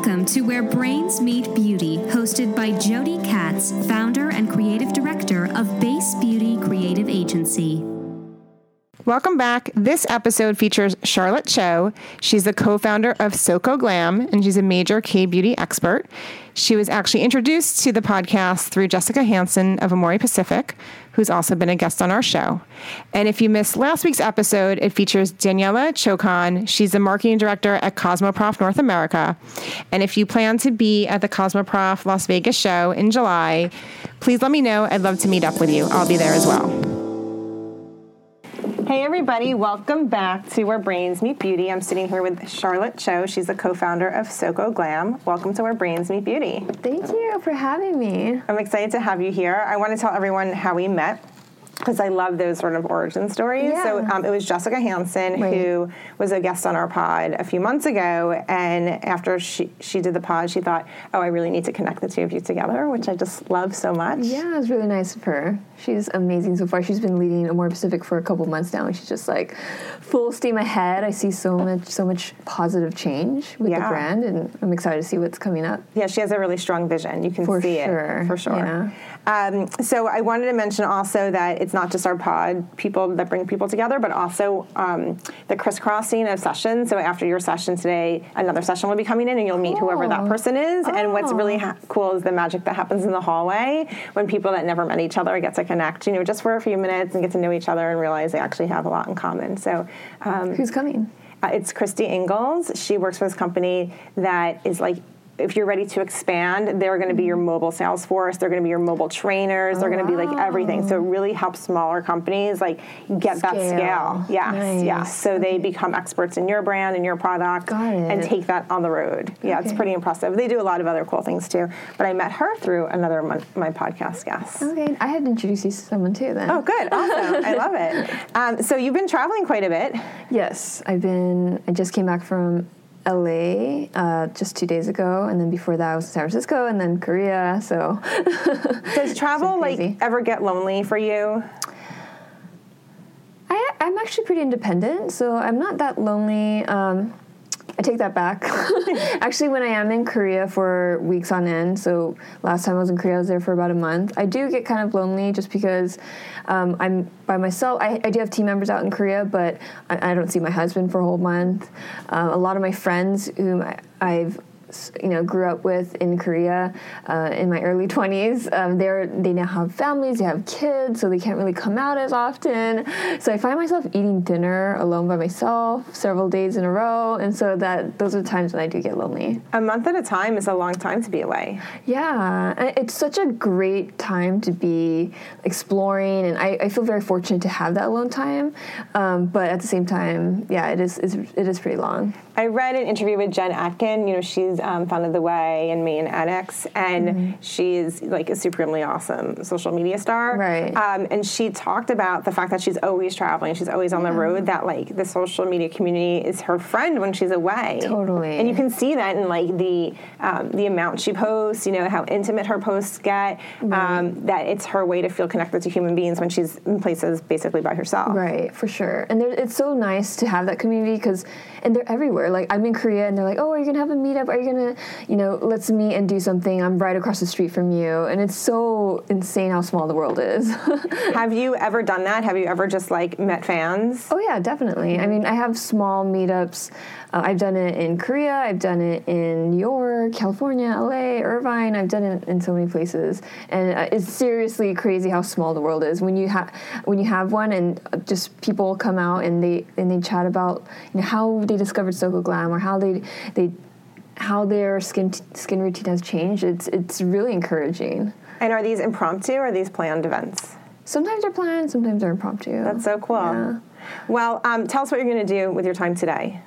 Welcome to Where Brains Meet Beauty, hosted by Jody Katz, founder and creative director of Base Beauty Creative Agency. Welcome back. This episode features Charlotte Cho. She's the co founder of Soko Glam, and she's a major K beauty expert. She was actually introduced to the podcast through Jessica Hansen of Amore Pacific, who's also been a guest on our show. And if you missed last week's episode, it features Daniela Chokan. She's the marketing director at Cosmoprof North America. And if you plan to be at the Cosmoprof Las Vegas show in July, please let me know. I'd love to meet up with you. I'll be there as well. Hey, everybody, welcome back to Where Brains Meet Beauty. I'm sitting here with Charlotte Cho. She's the co founder of Soko Glam. Welcome to Where Brains Meet Beauty. Thank you for having me. I'm excited to have you here. I want to tell everyone how we met because I love those sort of origin stories. Yeah. So um, it was Jessica Hansen Right. who was a guest on our pod a few months ago, and after she she did the pod, she thought, "Oh, I really need to connect the two of you together," which I just love so much. Yeah, it was really nice of her. She's amazing so far. She's been leading Amore Pacific for a couple months now, and she's just like full steam ahead. I see so much, so much positive change with Yeah. the brand, and I'm excited to see what's coming up. Yeah, she has a really strong vision. You can For see sure, it for sure. yeah. Um, so I wanted to mention also that it's not just our pod people that bring people together, but also um, the crisscrossing of sessions. So after your session today, another session will be coming in, and you'll meet whoever that person is. And what's really Oh. ha- cool is the magic that happens in the hallway when people that never met each other get to connect, you know, just for a few minutes and get to know each other and realize they actually have a lot in common. So. Um, Who's coming? uh, it's Christy Ingalls. She works for this company that is like, if you're ready to expand, they're going to be your mobile sales force. They're going to be your mobile trainers. they're going to be like everything. So it really helps smaller companies like get that Scale. scale. Yes, Nice. yes. So they become experts in your brand and your product and take that on the road. Yeah, it's pretty impressive. They do a lot of other cool things too. But I met her through another mon- my podcast guest. Okay, I had to introduce you to someone too. Then. Oh, good, awesome! I love it. Um, so you've been traveling quite a bit. Yes, I've been. I just came back from LA uh, just two days ago, and then before that I was in San Francisco, and then Korea. So Does travel like ever get lonely for you? I, I'm actually pretty independent, so I'm not that lonely. Um, I take that back. actually, when I am in Korea for weeks on end, so last time I was in Korea, I was there for about a month. I do get kind of lonely just because um, I'm by myself. I, I do have team members out in Korea, but I, I don't see my husband for a whole month. Uh, a lot of my friends whom I, I've you know grew up with in Korea uh, in my early 20s um, they're they now have families they have kids so they can't really come out as often so I find myself eating dinner alone by myself several days in a row and so that those are times when I do get lonely A month at a time is a long time to be away. yeah, it's such a great time to be exploring, and I, I feel very fortunate to have that alone time. Um, but at the same time, yeah, it is it is pretty long. I read an interview with Jen Atkin. You know, she's um, of The Ouai and Mane Addicts, and Mm-hmm. she's like a supremely awesome social media star. Right. Um, and she talked about the fact that she's always traveling, she's always on the road. That like the social media community is her friend when she's away. Totally. And you can see that in like the um, the amount she posts. You know how intimate her posts get. Um, that it's her way to feel connected to human beings when she's in places basically by herself. Right, for sure. And there, it's so nice to have that community because, and they're everywhere. Like I'm in Korea, and they're like, "Oh, are you gonna have a meetup? Are you gonna, you know, let's meet and do something?" I'm right across the street from you, and it's so insane how small the world is. Have you ever done that? Have you ever just like met fans? Oh yeah, definitely. I mean, I have small meetups. Uh, I've done it in Korea. I've done it in New York, California, LA, Irvine. I've done it in so many places, and uh, it's seriously crazy how small the world is when you have when you have one, and uh, just people come out and they and they chat about you know how they discovered Soko Glam or how they they how their skin skin routine has changed. It's it's really encouraging. And are these impromptu or are these planned events? Sometimes they're planned, sometimes they're impromptu. That's so cool. Yeah. Well, um, tell us what you're going to do with your time today.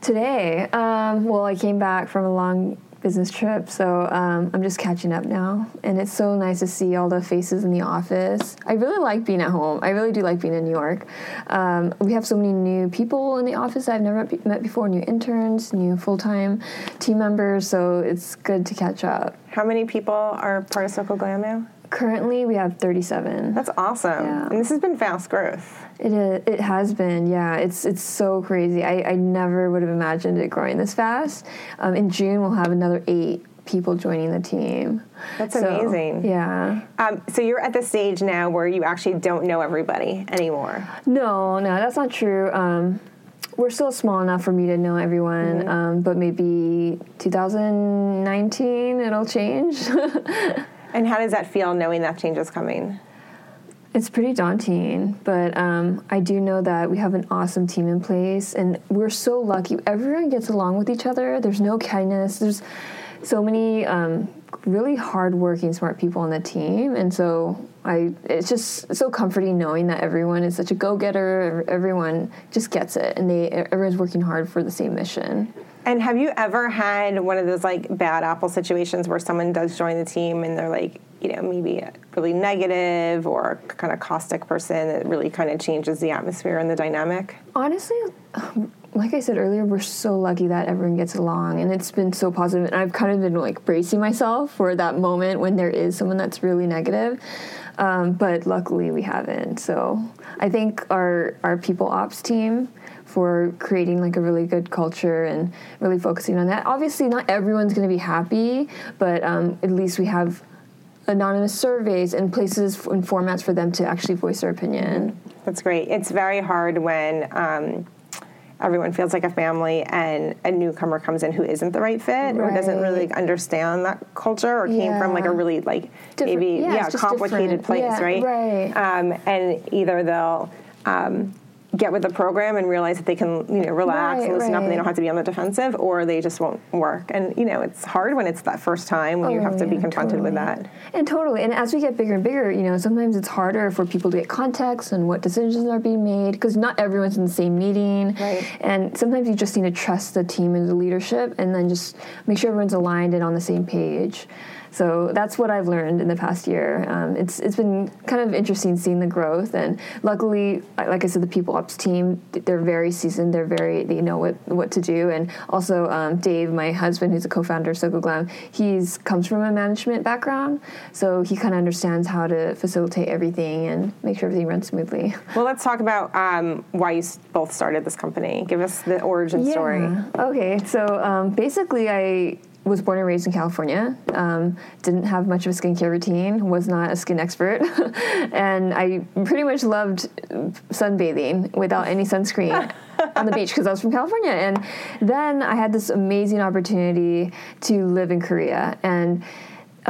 Today, um, well, I came back from a long business trip, so um, I'm just catching up now. And it's so nice to see all the faces in the office. I really like being at home. I really do like being in New York. Um, we have so many new people in the office I've never met- met before new interns, new full time team members, so it's good to catch up. How many people are part of Soko Glam now? Currently, we have 37. That's awesome. Yeah. And this has been fast growth. It is, it has been, yeah. It's it's so crazy. I, I never would have imagined it growing this fast. Um, in June, we'll have another eight people joining the team. That's So, amazing. Yeah. Um, so you're at the stage now where you actually don't know everybody anymore. No, no, that's not true. Um, we're still small enough for me to know everyone, um, but maybe 2019 it'll change. And how does that feel knowing that change is coming? It's pretty daunting, but um, I do know that we have an awesome team in place, and we're so lucky. Everyone gets along with each other. There's no kindness. There's so many um, really hardworking, smart people on the team, and so I. It's just so comforting knowing that everyone is such a go-getter. Everyone just gets it, and they everyone's working hard for the same mission. And have you ever had one of those like bad apple situations where someone does join the team and they're like, you know, maybe a really negative or kind of caustic person that really kind of changes the atmosphere and the dynamic? Honestly, like I said earlier, we're so lucky that everyone gets along, and it's been so positive. And I've kind of been like bracing myself for that moment when there is someone that's really negative. Um, but luckily, we haven't. So I think our our people ops team for creating like a really good culture and really focusing on that. Obviously, not everyone's going to be happy, but um, at least we have anonymous surveys and places and formats for them to actually voice their opinion. That's great. It's very hard when um, everyone feels like a family and a newcomer comes in who isn't the right fit or doesn't really Right. understand that culture or came from like a really like Different- maybe yeah, yeah, complicated different. place, Yeah, right? right. Um, and either they'll um, get with the program and realize that they can you know relax Right, and listen up and they don't have to be on the defensive, or they just won't work. And you know it's hard when it's that first time when you Oh, have to be confronted with that. And totally. And as we get bigger and bigger, you know, sometimes it's harder for people to get context and what decisions are being made because not everyone's in the same meeting. Right. And sometimes you just need to trust the team and the leadership and then just make sure everyone's aligned and on the same page. So that's what I've learned in the past year. Um, it's it's been kind of interesting seeing the growth, and luckily, like I said, the people ops team they're very seasoned. They're very they know what what to do, and also um, Dave, my husband, who's a co-founder of Soko Glam, he's comes from a management background, so he kind of understands how to facilitate everything and make sure everything runs smoothly. Well, let's talk about um, why you both started this company. Give us the origin story. Yeah. Okay, so um, basically, I was born and raised in California. Um, didn't have much of a skincare routine. Was not a skin expert, and I pretty much loved sunbathing without any sunscreen. on the beach because I was from California, and then I had this amazing opportunity to live in Korea, and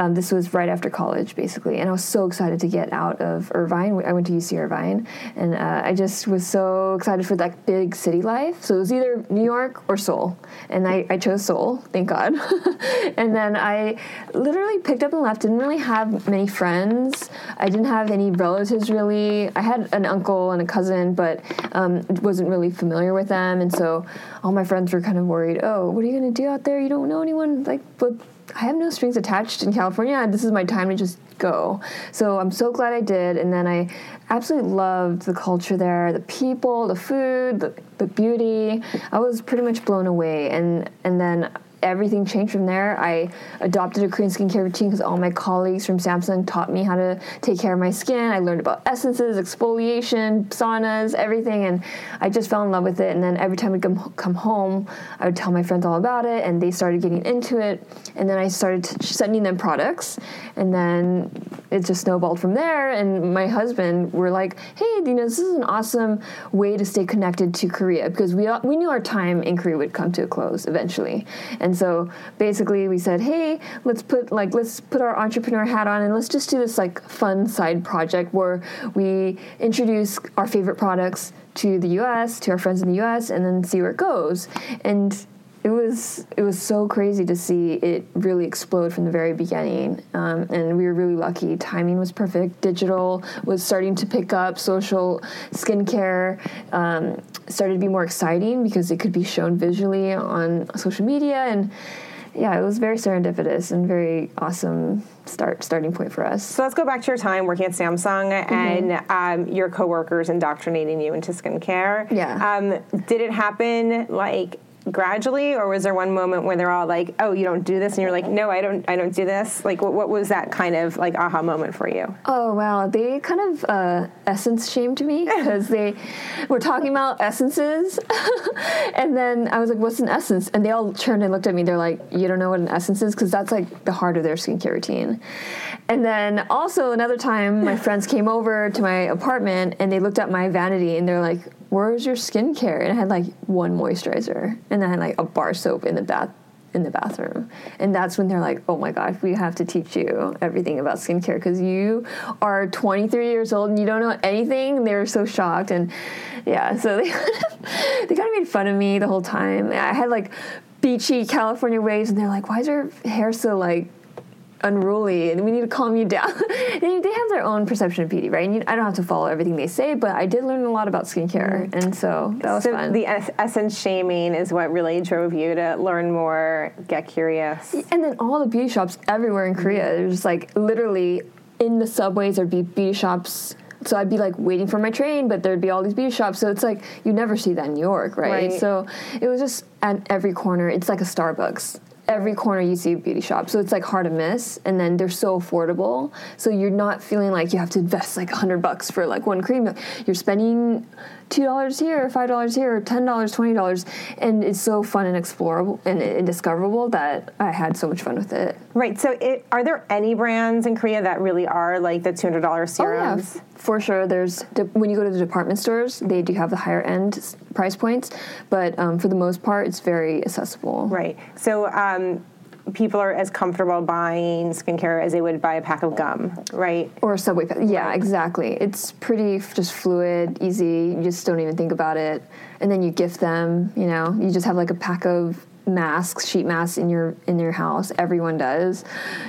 um, this was right after college, basically, and I was so excited to get out of Irvine. I went to UC Irvine, and uh, I just was so excited for that big city life. So it was either New York or Seoul, and I, I chose Seoul, thank God. and then I literally picked up and left. Didn't really have many friends. I didn't have any relatives really. I had an uncle and a cousin, but um, wasn't really familiar with them, and so all my friends were kind of worried. Oh, what are you going to do out there? You don't know anyone. Like, but I have no strings attached in California. This is my time to just go. So I'm so glad I did. And then I absolutely loved the culture there, the people, the food, the, the beauty. I was pretty much blown away. And and then everything changed from there. I adopted a Korean skincare routine because all my colleagues from Samsung taught me how to take care of my skin. I learned about essences, exfoliation, saunas, everything, and I just fell in love with it. And then every time I'd come, come home, I would tell my friends all about it, and they started getting into it. And then I started sending them products, and then it just snowballed from there. And my husband were like, "Hey, you know, this is an awesome way to stay connected to Korea because we we knew our time in Korea would come to a close eventually." And so basically, we said, "Hey, let's put like let's put our entrepreneur hat on and let's just do this like fun side project where we introduce our favorite products to the U.S. to our friends in the U.S. and then see where it goes." And it was it was so crazy to see it really explode from the very beginning, um, and we were really lucky. Timing was perfect. Digital was starting to pick up. Social skincare um, started to be more exciting because it could be shown visually on social media, and yeah, it was very serendipitous and very awesome start starting point for us. So let's go back to your time working at Samsung and um, your coworkers indoctrinating you into skincare. Yeah. Um, did it happen like gradually, or was there one moment where they're all like, "Oh, you don't do this," and you're like, "No, I don't. I don't do this." Like, what, what was that kind of like aha moment for you? Oh wow, they kind of uh, essence shamed me because they were talking about essences, and then I was like, "What's an essence?" And they all turned and looked at me. They're like, "You don't know what an essence is?" Because that's like the heart of their skincare routine. And then also another time, my friends came over to my apartment and they looked at my vanity and they're like, "Where's your skincare?" And I had like one moisturizer and I had like a bar soap in the bath in the bathroom. And that's when they're like, "Oh my gosh, we have to teach you everything about skincare because you are 23 years old and you don't know anything." They were so shocked and yeah, so they they kind of made fun of me the whole time. I had like beachy California waves and they're like, "Why is your hair so like unruly and we need to calm you down. they have their own perception of beauty, right? And you, I don't have to follow everything they say, but I did learn a lot about skincare, mm. and so that was so fun. The essence shaming is what really drove you to learn more, get curious. And then all the beauty shops everywhere in Korea, there's like literally in the subways there'd be beauty shops so I'd be like waiting for my train, but there'd be all these beauty shops. So it's like you never see that in New York, right? right? So it was just at every corner. It's like a Starbucks every corner you see a beauty shop. So it's like hard to miss. And then they're so affordable. So you're not feeling like you have to invest like a hundred bucks for like one cream. You're spending two dollars here, five dollars here, ten dollars, twenty dollars, and it's so fun and explorable and, and, discoverable that I had so much fun with it. Right. So, it, are there any brands in Korea that really are like the two hundred dollars serums? Oh, yeah, for sure. There's when you go to the department stores, they do have the higher end price points, but um, for the most part, it's very accessible. Right. So. Um, people are as comfortable buying skincare as they would buy a pack of gum, right? Or a subway pack. Yeah, right. exactly. It's pretty just fluid, easy. You just don't even think about it. And then you gift them, you know, you just have like a pack of masks, sheet masks in your in your house. Everyone does.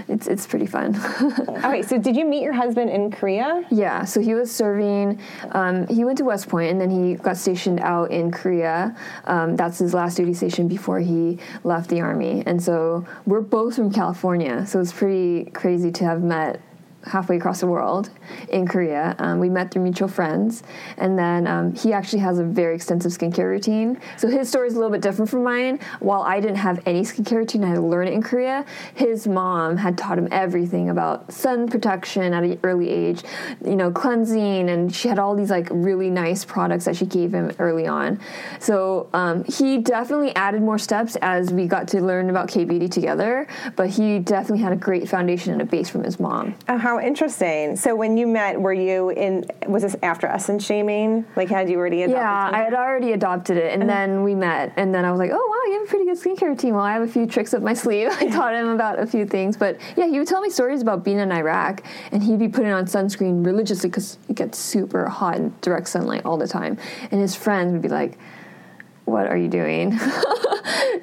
It's it's pretty fun. okay, so did you meet your husband in Korea? Yeah, so he was serving. Um, he went to West Point and then he got stationed out in Korea. Um, that's his last duty station before he left the army. And so we're both from California, so it's pretty crazy to have met halfway across the world in Korea. Um, we met through mutual friends, and then um, he actually has a very extensive skincare routine. So his story is a little bit different from mine. While I didn't have any skincare routine, I had to learn it in Korea. His mom had taught him everything about sun protection at an early age, you know, cleansing, and she had all these like really nice products that she gave him early on. So um, he definitely added more steps as we got to learn about K beauty together, but he definitely had a great foundation and a base from his mom. Uh-huh how interesting. So when you met, were you in? Was this after essence shaming? Like, had you already adopted? It? Yeah, I had already adopted it, and uh-huh. then we met, and then I was like, oh wow, you have a pretty good skincare routine. Well, I have a few tricks up my sleeve. I taught him about a few things, but yeah, he would tell me stories about being in Iraq, and he'd be putting on sunscreen religiously because it gets super hot in direct sunlight all the time, and his friends would be like what are you doing?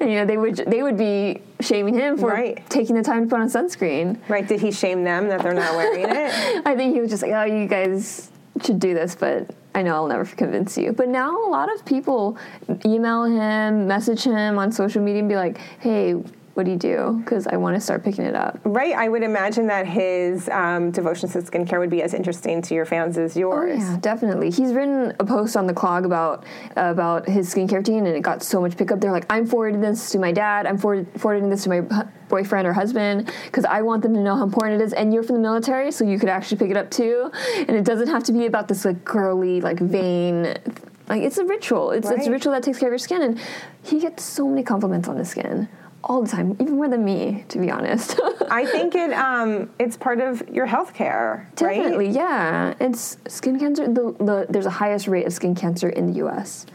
and, you know, they would they would be shaming him for right. taking the time to put on sunscreen. Right? Did he shame them that they're not wearing it? I think he was just like, oh, you guys should do this, but I know I'll never convince you. But now a lot of people email him, message him on social media, and be like, hey what do you do? Because I want to start picking it up. Right. I would imagine that his um, devotion to skincare would be as interesting to your fans as yours. Oh, yeah, definitely. He's written a post on the Klog about about his skincare routine, and it got so much pickup. They're like, I'm forwarding this to my dad. I'm forward- forwarding this to my boyfriend or husband because I want them to know how important it is. And you're from the military, so you could actually pick it up too. And it doesn't have to be about this like girly, like vain like it's a ritual. It's, right. it's a ritual that takes care of your skin, and he gets so many compliments on his skin all the time, even more than me, to be honest. I think it um, it's part of your health care. Definitely, right? yeah. It's skin cancer. The, the there's a highest rate of skin cancer in the U.S.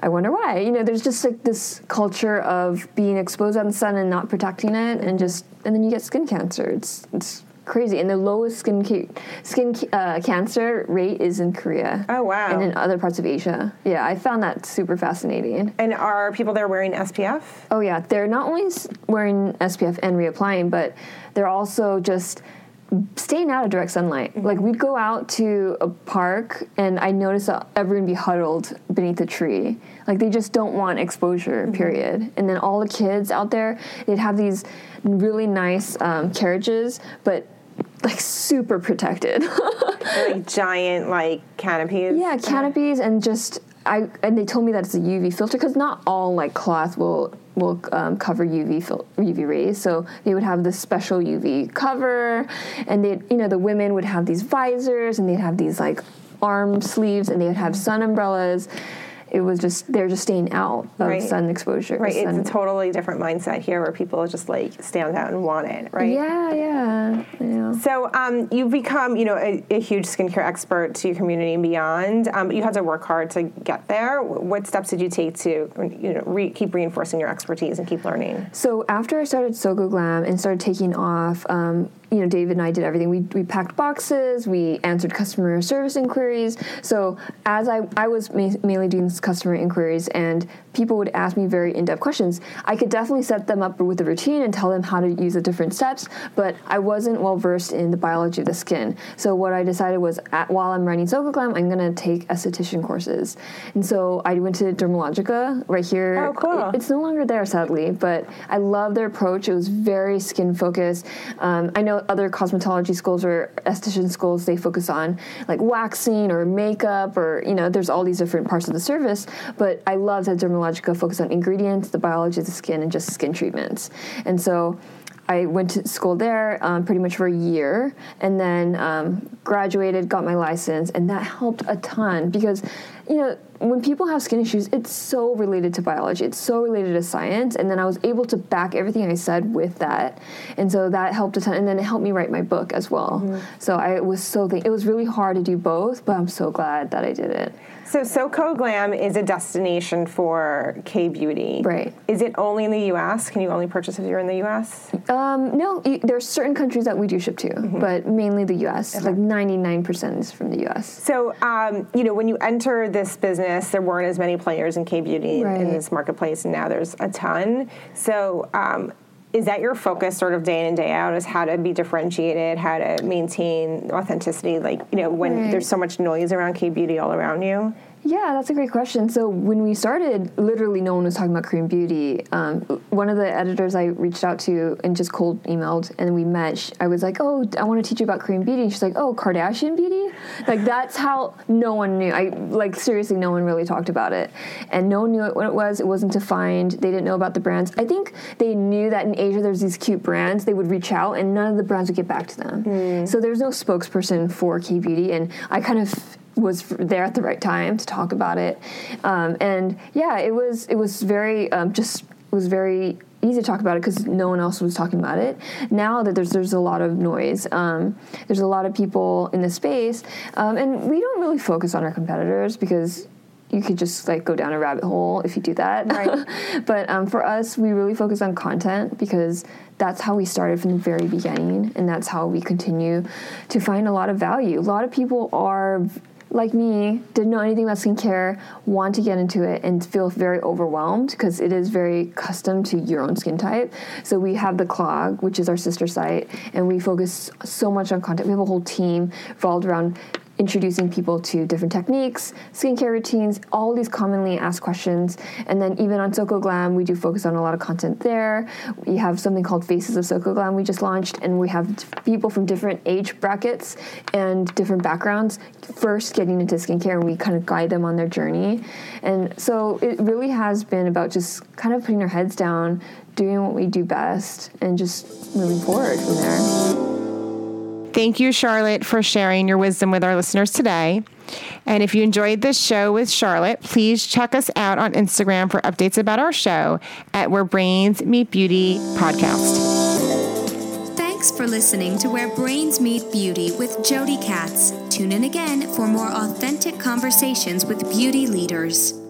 I wonder why. You know, there's just like this culture of being exposed on the sun and not protecting it, and just and then you get skin cancer. It's it's crazy. And the lowest skin ca- skin uh, cancer rate is in Korea. Oh wow! And in other parts of Asia. Yeah, I found that super fascinating. And are people there wearing SPF? Oh yeah, they're not only wearing SPF and reapplying, but they're also just staying out of direct sunlight. Mm-hmm. Like we'd go out to a park and I noticed everyone be huddled beneath a tree. Like they just don't want exposure, mm-hmm. period. And then all the kids out there, they'd have these really nice um, carriages, but like super protected. like giant like canopies. Yeah, canopies and just I and they told me that it's a UV filter because not all like cloth will will um, cover UV fil- UV rays. So they would have this special UV cover, and they you know the women would have these visors and they'd have these like arm sleeves and they would have sun umbrellas it was just they're just staying out of Right. sun exposure. Right, sun- it's a totally different mindset here where people just like stand out and want it, right? yeah, yeah, yeah. So um, you've become, you know, a, a huge skincare expert to your community and beyond. Um, but you had to work hard to get there. What steps did you take to, you know, re- keep reinforcing your expertise and keep learning? So after I started Soko Glam and started taking off, um, you know, David and I did everything. We, we packed boxes, we answered customer service inquiries. So as I, I was ma- mainly doing customer inquiries and people would ask me very in-depth questions, I could definitely set them up with a routine and tell them how to use the different steps, but I wasn't well versed in the biology of the skin. So what I decided was at, while I'm running Soko Glam, I'm going to take esthetician courses. And so I went to Dermalogica right here. Oh, cool. It- it's no longer there, sadly, but I love their approach. It was very skin focused. Um, I know other cosmetology schools or esthetician schools, they focus on like waxing or makeup or, you know, there's all these different parts of the service. But I love that Dermalogica focused on ingredients, the biology of the skin, and just skin treatments. And so I went to school there um, pretty much for a year and then um, graduated, got my license, and that helped a ton because, you know, when people have skin issues, it's so related to biology, it's so related to science, and then I was able to back everything I said with that, and so that helped a ton, and then it helped me write my book as well. So I was so think it was really hard to do both, but I'm so glad that I did it. So Soko Glam is a destination for K beauty. Right. Is it only in the U.S.? Can you only purchase if you're in the U.S.? Um, no, there are certain countries that we do ship to, but mainly the U.S. Like 99% is from the U.S. So, um, you know, when you enter this business, there weren't as many players in K beauty in this marketplace, and now there's a ton. So, um, is that your focus, sort of day in and day out, is how to be differentiated, how to maintain authenticity? Like, you know, when Right. there's so much noise around K beauty all around you. Yeah, that's a great question. So when we started, literally no one was talking about Korean beauty. Um, one of the editors I reached out to and just cold emailed, and we met. I was like, "Oh, I want to teach you about Korean beauty." And she's like, "Oh, Kardashian beauty?" Like that's how no one knew. I like seriously, no one really talked about it, and no one knew what it was. It wasn't defined. They didn't know about the brands. I think they knew that in Asia there's these cute brands. They would reach out, and none of the brands would get back to them. So there's no spokesperson for K beauty, and I kind of was there at the right time to talk about it. Um, and yeah, it was it was very um, just was very easy to talk about it because no one else was talking about it. Now that there's there's a lot of noise, um, there's a lot of people in the space, um, and we don't really focus on our competitors because. You could just like go down a rabbit hole if you do that. Right. but um, for us, we really focus on content because that's how we started from the very beginning, and that's how we continue to find a lot of value. A lot of people are like me, didn't know anything about skincare, want to get into it and feel very overwhelmed because it is very custom to your own skin type. So we have the Klog, which is our sister site, and we focus so much on content. We have a whole team involved around introducing people to different techniques, skincare routines, all these commonly asked questions. And then even on Soko Glam, we do focus on a lot of content there. We have something called Faces of Soko Glam we just launched, and we have people from different age brackets and different backgrounds first getting into skincare, and we kind of guide them on their journey. And so it really has been about just kind of putting our heads down, doing what we do best, and just moving forward from there. Thank you, Charlotte, for sharing your wisdom with our listeners today. And if you enjoyed this show with Charlotte, please check us out on Instagram for updates about our show at Where Brains Meet Beauty podcast. Thanks for listening to Where Brains Meet Beauty with Jody Katz. Tune in again for more authentic conversations with beauty leaders.